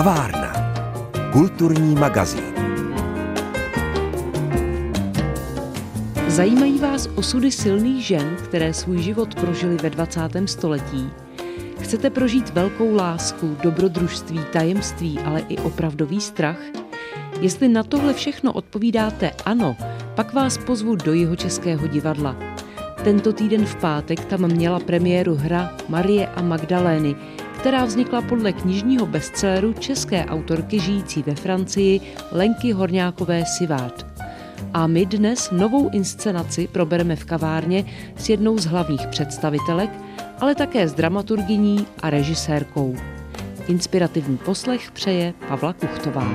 Kavárna. Kulturní magazín. Zajímají vás osudy silných žen, které svůj život prožily ve 20. století? Chcete prožít velkou lásku, dobrodružství, tajemství, ale i opravdový strach? Jestli na tohle všechno odpovídáte ano, pak vás pozvu do jeho českého divadla. Tento týden v pátek tam měla premiéru hra Marie a Magdalény, která vznikla podle knižního bestselleru české autorky žijící ve Francii Lenky Horňákové Sivát. A my dnes novou inscenaci probereme v kavárně s jednou z hlavních představitelek, ale také s dramaturgyní a režisérkou. Inspirativní poslech přeje Pavla Kuchtová.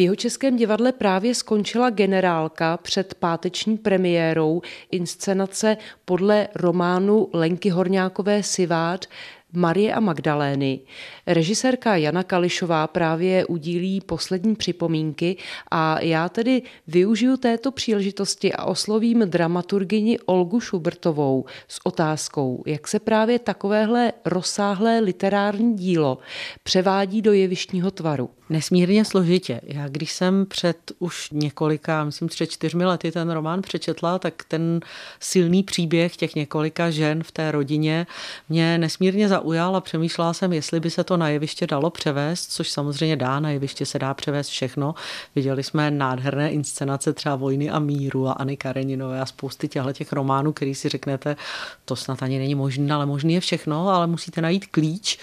V jeho českém divadle právě skončila generálka před páteční premiérou inscenace podle románu Lenky Horňákové Sivát Marie a Magdalény. Režisérka Jana Kališová právě udílí poslední připomínky a já tedy využiju této příležitosti a oslovím dramaturgyni Olgu Šubertovou s otázkou, jak se právě takovéhle rozsáhlé literární dílo převádí do jevištního tvaru. Nesmírně složitě. Já když jsem před už několika, myslím před čtyřmi lety ten román přečetla, tak ten silný příběh těch několika žen v té rodině mě nesmírně zaujal a přemýšlela jsem, jestli by se to na jeviště dalo převést, což samozřejmě dá, na jeviště se dá převést všechno. Viděli jsme nádherné inscenace třeba Vojny a míru a Anny Kareninové a spousty těchto těch románů, který si řeknete, to snad ani není možné, ale možný je všechno, ale musíte najít klíč.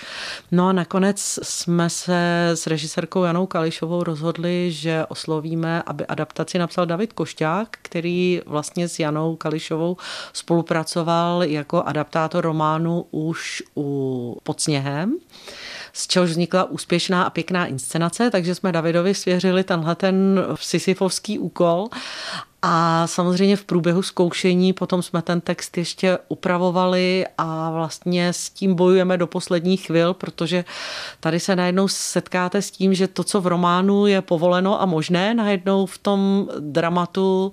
No a nakonec jsme se s režisérkou Janou Kališovou rozhodli, že oslovíme, aby adaptaci napsal David Košťák, který vlastně s Janou Kališovou spolupracoval jako adaptátor románu už u Pod sněhem z čehož vznikla úspěšná a pěkná inscenace, takže jsme Davidovi svěřili tenhle ten sisyfovský úkol. A samozřejmě v průběhu zkoušení potom jsme ten text ještě upravovali a vlastně s tím bojujeme do posledních chvil, protože tady se najednou setkáte s tím, že to, co v románu je povoleno a možné, najednou v tom dramatu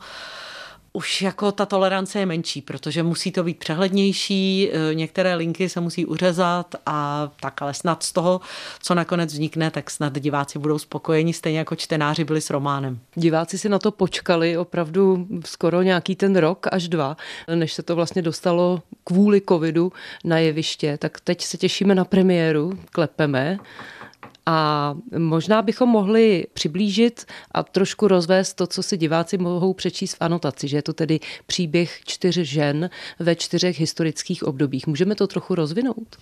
už jako ta tolerance je menší, protože musí to být přehlednější, e, některé linky se musí uřezat a tak, ale snad z toho, co nakonec vznikne, tak snad diváci budou spokojeni, stejně jako čtenáři byli s románem. Diváci si na to počkali opravdu skoro nějaký ten rok až dva, než se to vlastně dostalo kvůli covidu na jeviště, tak teď se těšíme na premiéru, klepeme. A možná bychom mohli přiblížit a trošku rozvést to, co si diváci mohou přečíst v anotaci, že je to tedy příběh čtyř žen ve čtyřech historických obdobích. Můžeme to trochu rozvinout?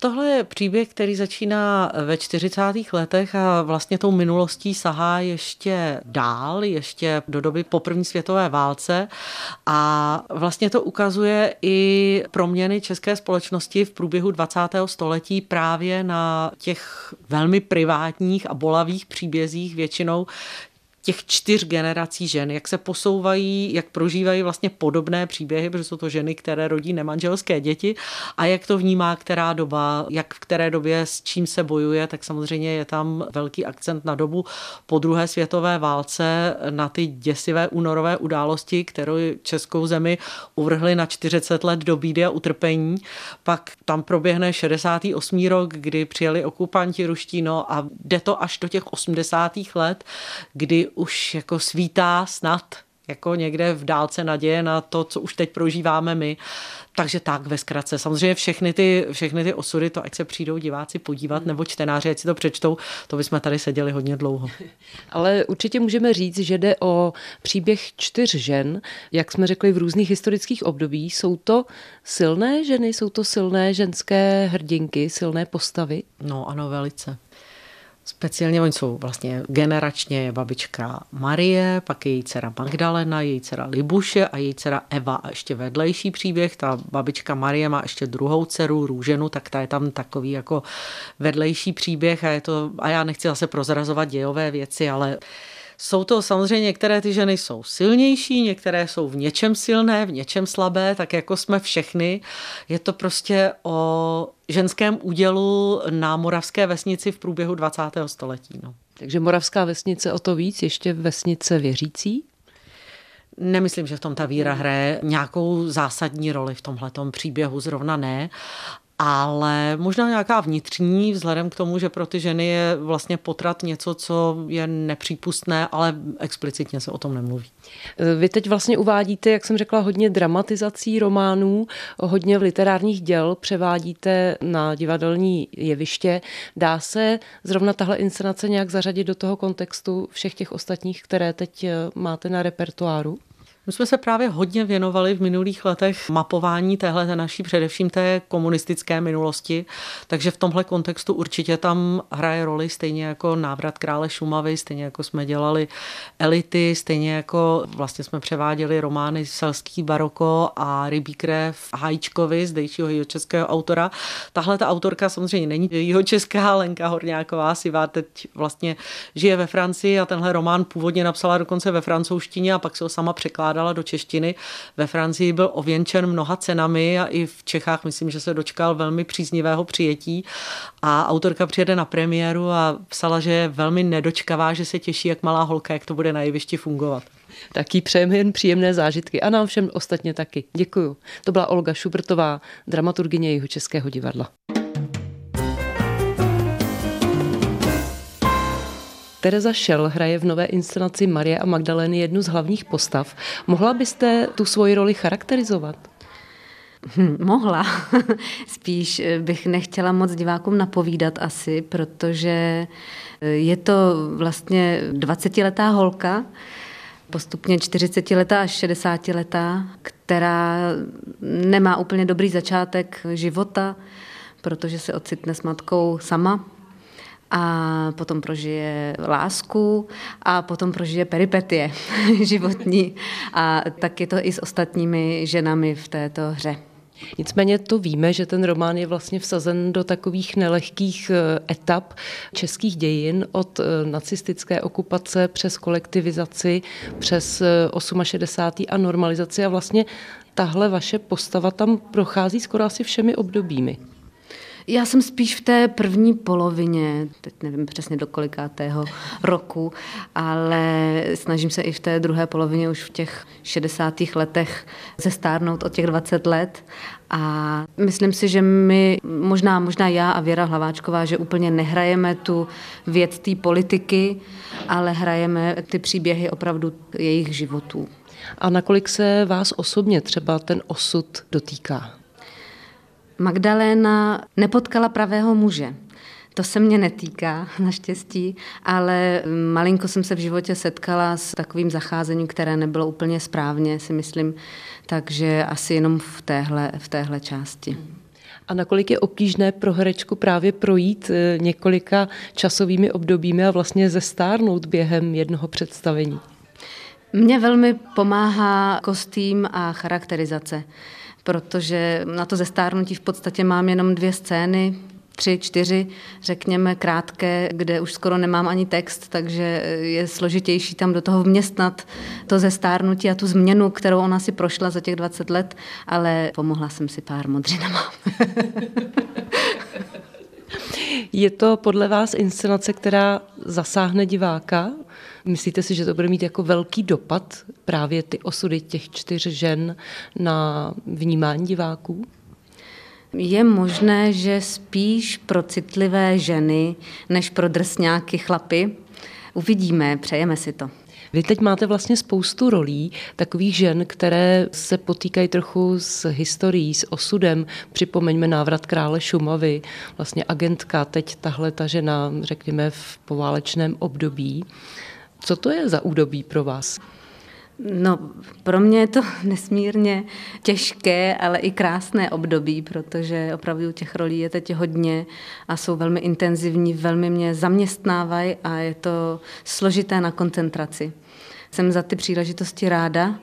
Tohle je příběh, který začíná ve 40. letech a vlastně tou minulostí sahá ještě dál, ještě do doby po první světové válce a vlastně to ukazuje i proměny české společnosti v průběhu 20. století právě na těch velmi privátních a bolavých příbězích většinou těch čtyř generací žen, jak se posouvají, jak prožívají vlastně podobné příběhy, protože jsou to ženy, které rodí nemanželské děti a jak to vnímá která doba, jak v které době s čím se bojuje, tak samozřejmě je tam velký akcent na dobu po druhé světové válce, na ty děsivé únorové události, kterou českou zemi uvrhly na 40 let do bídy a utrpení. Pak tam proběhne 68. rok, kdy přijeli okupanti ruští, no a jde to až do těch 80. let, kdy už jako svítá snad jako někde v dálce naděje na to, co už teď prožíváme my. Takže tak ve zkratce. Samozřejmě všechny ty, všechny ty osudy, to ať se přijdou diváci podívat, hmm. nebo čtenáři, ať si to přečtou, to bychom tady seděli hodně dlouho. Ale určitě můžeme říct, že jde o příběh čtyř žen, jak jsme řekli v různých historických obdobích. Jsou to silné ženy, jsou to silné ženské hrdinky, silné postavy? No ano, velice. Speciálně oni jsou vlastně generačně babička Marie, pak je její dcera Magdalena, její dcera Libuše a její dcera Eva a ještě vedlejší příběh. Ta babička Marie má ještě druhou dceru Růženu, tak ta je tam takový jako vedlejší příběh a je to, a já nechci zase prozrazovat dějové věci, ale jsou to samozřejmě některé ty ženy jsou silnější, některé jsou v něčem silné, v něčem slabé, tak jako jsme všechny. Je to prostě o ženském údělu na moravské vesnici v průběhu 20. století. No. Takže moravská vesnice o to víc, ještě vesnice věřící? Nemyslím, že v tom ta víra hraje nějakou zásadní roli v tomhle příběhu, zrovna ne, ale možná nějaká vnitřní, vzhledem k tomu, že pro ty ženy je vlastně potrat něco, co je nepřípustné, ale explicitně se o tom nemluví. Vy teď vlastně uvádíte, jak jsem řekla, hodně dramatizací románů, hodně literárních děl převádíte na divadelní jeviště. Dá se zrovna tahle inscenace nějak zařadit do toho kontextu všech těch ostatních, které teď eh, máte na repertoáru? My jsme se právě hodně věnovali v minulých letech mapování téhle naší především té komunistické minulosti, takže v tomhle kontextu určitě tam hraje roli stejně jako návrat krále Šumavy, stejně jako jsme dělali elity, stejně jako vlastně jsme převáděli romány Selský baroko a Rybí krev Hajčkovi, zdejšího českého autora. Tahle ta autorka samozřejmě není jeho česká Lenka Horňáková, Sivá teď vlastně žije ve Francii a tenhle román původně napsala dokonce ve francouzštině a pak se ho sama překládá překládala do češtiny. Ve Francii byl ověnčen mnoha cenami a i v Čechách myslím, že se dočkal velmi příznivého přijetí. A autorka přijede na premiéru a psala, že je velmi nedočkavá, že se těší, jak malá holka, jak to bude na jevišti fungovat. Taky přejeme jen příjemné zážitky a nám všem ostatně taky. Děkuju. To byla Olga Šubertová, dramaturgině jeho Českého divadla. Tereza Šel hraje v nové inscenaci Marie a Magdalény jednu z hlavních postav. Mohla byste tu svoji roli charakterizovat? Hm, mohla. Spíš bych nechtěla moc divákům napovídat asi, protože je to vlastně 20-letá holka, postupně 40-letá až 60-letá, která nemá úplně dobrý začátek života, protože se ocitne s matkou sama a potom prožije lásku a potom prožije peripetie životní. A tak je to i s ostatními ženami v této hře. Nicméně to víme, že ten román je vlastně vsazen do takových nelehkých eh, etap českých dějin od eh, nacistické okupace přes kolektivizaci, přes 68. Eh, a normalizaci a vlastně tahle vaše postava tam prochází skoro asi všemi obdobími. Já jsem spíš v té první polovině, teď nevím přesně do kolikátého roku, ale snažím se i v té druhé polovině už v těch 60. letech zestárnout o těch 20 let a myslím si, že my, možná, možná já a Věra Hlaváčková, že úplně nehrajeme tu věc té politiky, ale hrajeme ty příběhy opravdu jejich životů. A nakolik se vás osobně třeba ten osud dotýká? Magdaléna nepotkala pravého muže. To se mě netýká, naštěstí, ale malinko jsem se v životě setkala s takovým zacházením, které nebylo úplně správně, si myslím, takže asi jenom v téhle, v téhle části. A nakolik je obtížné pro herečku právě projít eh, několika časovými obdobími a vlastně zestárnout během jednoho představení? Mně velmi pomáhá kostým a charakterizace protože na to zestárnutí v podstatě mám jenom dvě scény, tři, čtyři, řekněme, krátké, kde už skoro nemám ani text, takže je složitější tam do toho vměstnat to zestárnutí a tu změnu, kterou ona si prošla za těch 20 let, ale pomohla jsem si pár modřinama. Je to podle vás inscenace, která zasáhne diváka? Myslíte si, že to bude mít jako velký dopad právě ty osudy těch čtyř žen na vnímání diváků? Je možné, že spíš pro citlivé ženy než pro drsňáky chlapy. Uvidíme, přejeme si to. Vy teď máte vlastně spoustu rolí takových žen, které se potýkají trochu s historií, s osudem. Připomeňme návrat krále Šumavy, vlastně agentka, teď tahle ta žena, řekněme, v poválečném období. Co to je za údobí pro vás? No, pro mě je to nesmírně těžké, ale i krásné období, protože opravdu těch rolí je teď hodně a jsou velmi intenzivní, velmi mě zaměstnávají a je to složité na koncentraci. Jsem za ty příležitosti ráda,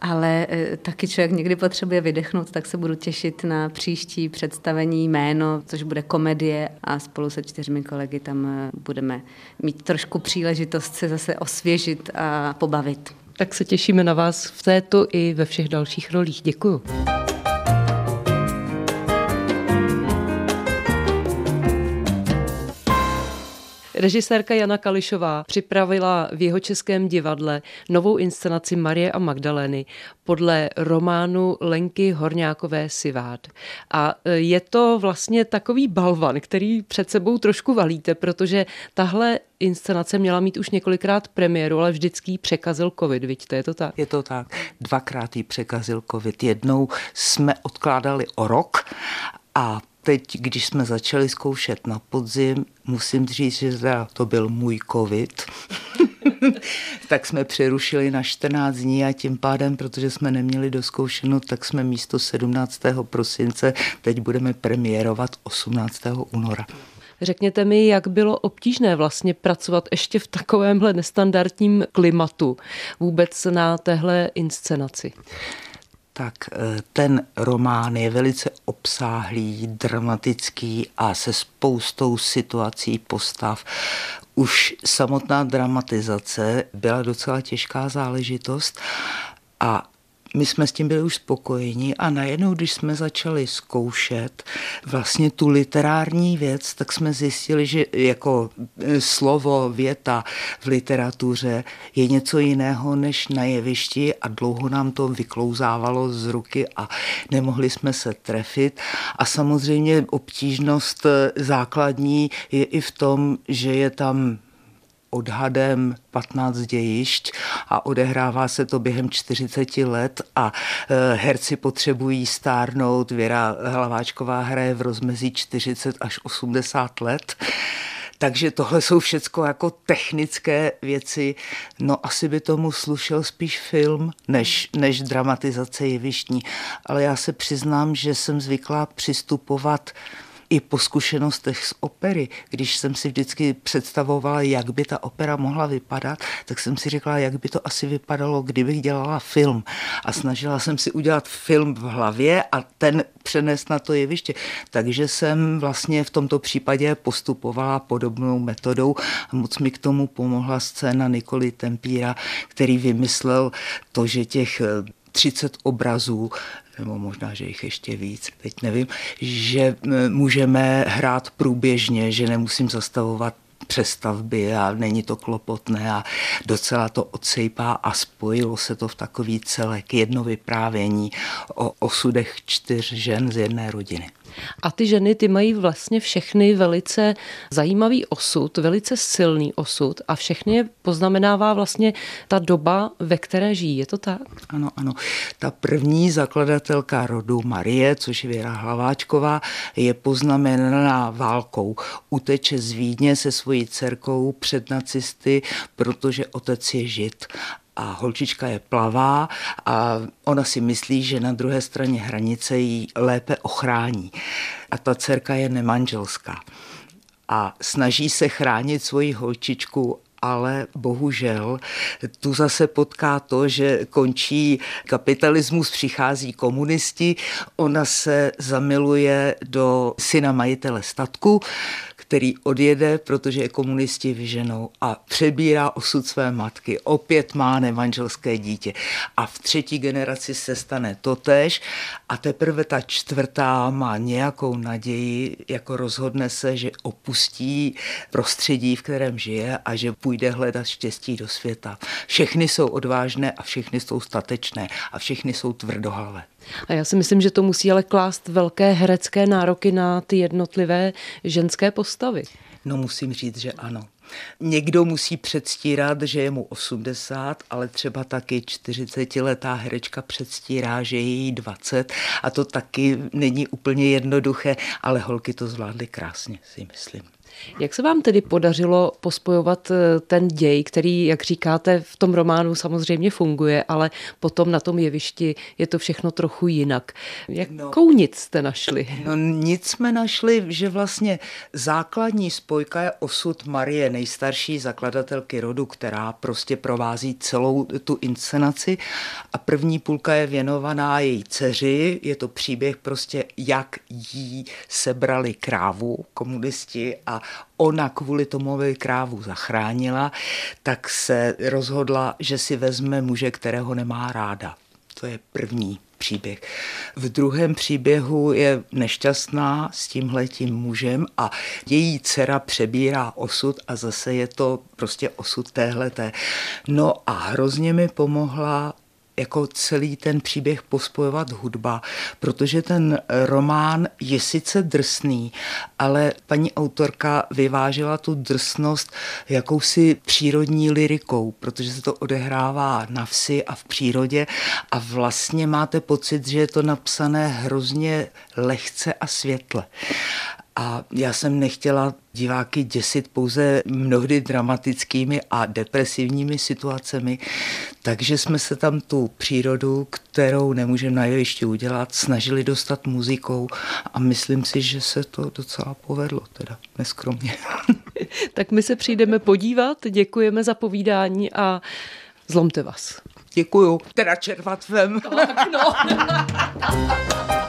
ale e, taky člověk někdy potřebuje vydechnout, tak se budu těšit na příští představení jméno, což bude komedie a spolu se čtyřmi kolegy tam e, budeme mít trošku příležitost se zase osvěžit a pobavit. Tak se těšíme na vás v této i ve všech dalších rolích. Děkuju. Režisérka Jana Kališová připravila v jeho českém divadle novou inscenaci Marie a Magdalény podle románu Lenky Horňákové Sivád. A e, je to vlastně takový balvan, který před sebou trošku valíte, protože tahle inscenace měla mít už několikrát premiéru, ale vždycky ji překazil covid, vidíte, je to tak? Je to tak. Dvakrát ji překazil covid. Jednou jsme odkládali o rok a teď, když jsme začali zkoušet na podzim, musím říct, že to byl můj covid, tak jsme přerušili na 14 dní a tím pádem, protože jsme neměli doskoušeno, tak jsme místo 17. prosince teď budeme premiérovat 18. února. Řekněte mi, jak bylo obtížné vlastně pracovat ještě v takovémhle nestandardním klimatu vůbec na téhle inscenaci? Tak eh, ten román je velice obsáhlý, dramatický a se spoustou situací, postav. Už samotná dramatizace byla docela těžká záležitost a my jsme s tím byli už spokojeni a najednou, když jsme začali zkoušet vlastně tu literární věc, tak jsme zjistili, že jako e, slovo, věta v literatuře je něco jiného než na jevišti a dlouho nám to vyklouzávalo z ruky a nemohli jsme se trefit. A samozřejmě obtížnost e, základní je i v tom, že je tam odhadem 15 dějišť a odehrává se to během 40 let a e, herci potřebují stárnout. Věra Hlaváčková hraje v rozmezí 40 až 80 let. Takže tohle jsou všecko jako technické věci. No asi by tomu slušel spíš film, než, než dramatizace jevištní. Ale já se přiznám, že jsem zvyklá přistupovat i po zkušenostech z opery, když jsem si vždycky představovala, jak by ta opera mohla vypadat, tak jsem si řekla, jak by to asi vypadalo, kdybych dělala film. A snažila jsem si udělat film v hlavě a ten přenést na to jeviště. Takže jsem vlastně v tomto případě postupovala podobnou metodou a moc mi k tomu pomohla scéna Nikoli Tempíra, který vymyslel to, že těch 30 obrazů nebo možná, že jich ještě víc, teď nevím, že můžeme hrát průběžně, že nemusím zastavovat přestavby a není to klopotné a docela to odsejpá a spojilo se to v takový celek, jedno vyprávění o osudech čtyř žen z jedné rodiny. A ty ženy, ty mají vlastně všechny velice zajímavý osud, velice silný osud a všechny je poznamenává vlastně ta doba, ve které žijí. Je to tak? Ano, ano. Ta první zakladatelka rodu Marie, což je Věra Hlaváčková, je poznamenaná válkou. Uteče z Vídně se svojí dcerkou před nacisty, protože otec je žid a holčička je plavá a ona si myslí, že na druhé straně hranice ji lépe ochrání. A ta dcerka je nemanželská a snaží se chránit svoji holčičku ale bohužel tu zase potká to, že končí kapitalismus, přichází komunisti, ona se zamiluje do syna majitele statku, který odjede, protože je komunisti vyženou a přebírá osud své matky. Opět má nemanželské dítě. A v třetí generaci se stane totéž a teprve ta čtvrtá má nějakou naději, jako rozhodne se, že opustí prostředí, v kterém žije a že půjde hledat štěstí do světa. Všechny jsou odvážné a všechny jsou statečné a všechny jsou tvrdohlavé. A já si myslím, že to musí ale klást velké herecké nároky na ty jednotlivé ženské postavy. No musím říct, že ano. Někdo musí předstírat, že je mu 80, ale třeba taky 40-letá herečka předstírá, že je jí 20 a to taky není úplně jednoduché, ale holky to zvládly krásně, si myslím. Jak se vám tedy podařilo pospojovat eh, ten děj, který, jak říkáte, v tom románu samozřejmě funguje, ale potom na tom jevišti je to všechno trochu jinak. Jakou no, nic jste našli? No nic jsme našli, že vlastně základní spojka je osud Marie, nejstarší zakladatelky rodu, která prostě provází celou tu inscenaci a první půlka je věnovaná její dceři, je to příběh prostě, jak jí sebrali krávu komunisti a ona kvůli tomu, aby krávu zachránila, tak se rozhodla, že si vezme muže, kterého nemá ráda. To je první příběh. V druhém příběhu je nešťastná s tímhletím mužem a její dcera přebírá osud a zase je to prostě osud téhleté. No a hrozně mi pomohla jako celý ten příběh pospojovat hudba, protože ten román je sice drsný, ale paní autorka vyvážela tu drsnost jakousi přírodní lirikou, protože se to odehrává na vsi a v přírodě a vlastně máte pocit, že je to napsané hrozně lehce a světle. A já jsem nechtěla diváky děsit pouze mnohdy dramatickými a depresivními situacemi, takže jsme se tam tu přírodu, kterou nemůžeme na jevišti udělat, snažili dostat muzikou a myslím si, že se to docela povedlo, teda neskromně. tak my se přijdeme podívat, děkujeme za povídání a zlomte vás. Děkuju, teda červat vem. Tak no.